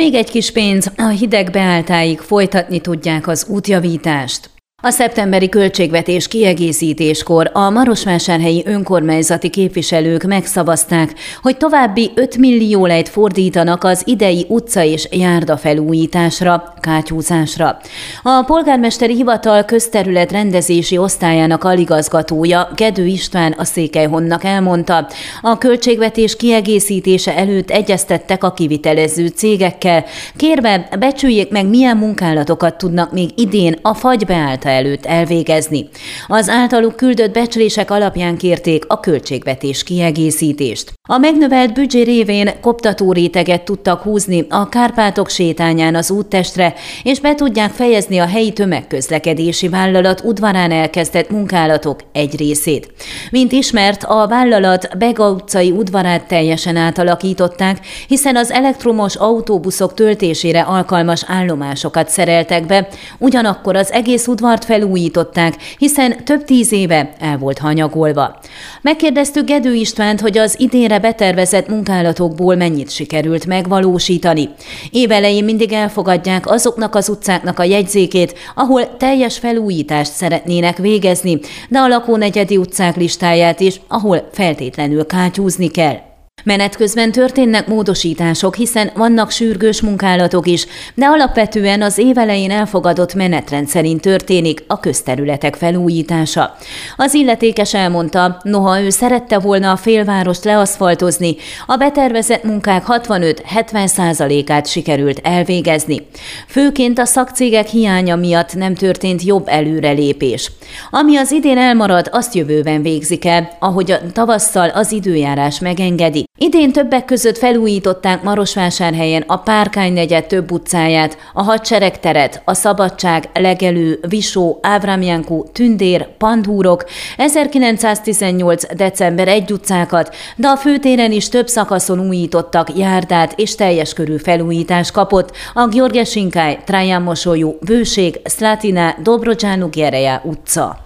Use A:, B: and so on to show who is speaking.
A: Még egy kis pénz, a hideg beálltáig folytatni tudják az útjavítást. A szeptemberi költségvetés kiegészítéskor a Marosvásárhelyi önkormányzati képviselők megszavazták, hogy további 5 millió lejt fordítanak az idei utca és járda felújításra, kátyúzásra. A polgármesteri hivatal közterület rendezési osztályának aligazgatója Gedő István a Székelyhonnak elmondta, a költségvetés kiegészítése előtt egyeztettek a kivitelező cégekkel, kérve becsüljék meg milyen munkálatokat tudnak még idén a fagybeállt előtt elvégezni. Az általuk küldött becslések alapján kérték a költségvetés kiegészítést. A megnövelt büdzsé révén koptató réteget tudtak húzni a Kárpátok sétányán az úttestre, és be tudják fejezni a helyi tömegközlekedési vállalat udvarán elkezdett munkálatok egy részét. Mint ismert, a vállalat Bega utcai udvarát teljesen átalakították, hiszen az elektromos autóbuszok töltésére alkalmas állomásokat szereltek be, ugyanakkor az egész udvart felújították, hiszen több tíz éve el volt hanyagolva. Megkérdeztük Gedő Istvánt, hogy az idénre betervezett munkálatokból mennyit sikerült megvalósítani. Évelején mindig elfogadják azoknak az utcáknak a jegyzékét, ahol teljes felújítást szeretnének végezni, de a lakónegyedi utcák listáját is, ahol feltétlenül kátyúzni kell. Menet közben történnek módosítások, hiszen vannak sürgős munkálatok is, de alapvetően az évelején elfogadott menetrend szerint történik a közterületek felújítása. Az illetékes elmondta, noha ő szerette volna a félvárost leaszfaltozni, a betervezett munkák 65-70 százalékát sikerült elvégezni. Főként a szakcégek hiánya miatt nem történt jobb előrelépés. Ami az idén elmarad, azt jövőben végzik el, ahogy a tavasszal az időjárás megengedi. Idén többek között felújították Marosvásárhelyen a Párkány negyed több utcáját, a Hadsereg teret, a Szabadság, Legelő, Visó, Ávrámjánkú, Tündér, Pandúrok, 1918. december egy utcákat, de a főtéren is több szakaszon újítottak járdát és teljes körű felújítás kapott a Gyorgesinkály, Traján Mosolyú, Bőség, Szlátina, Dobrodzsánu Gereja utca.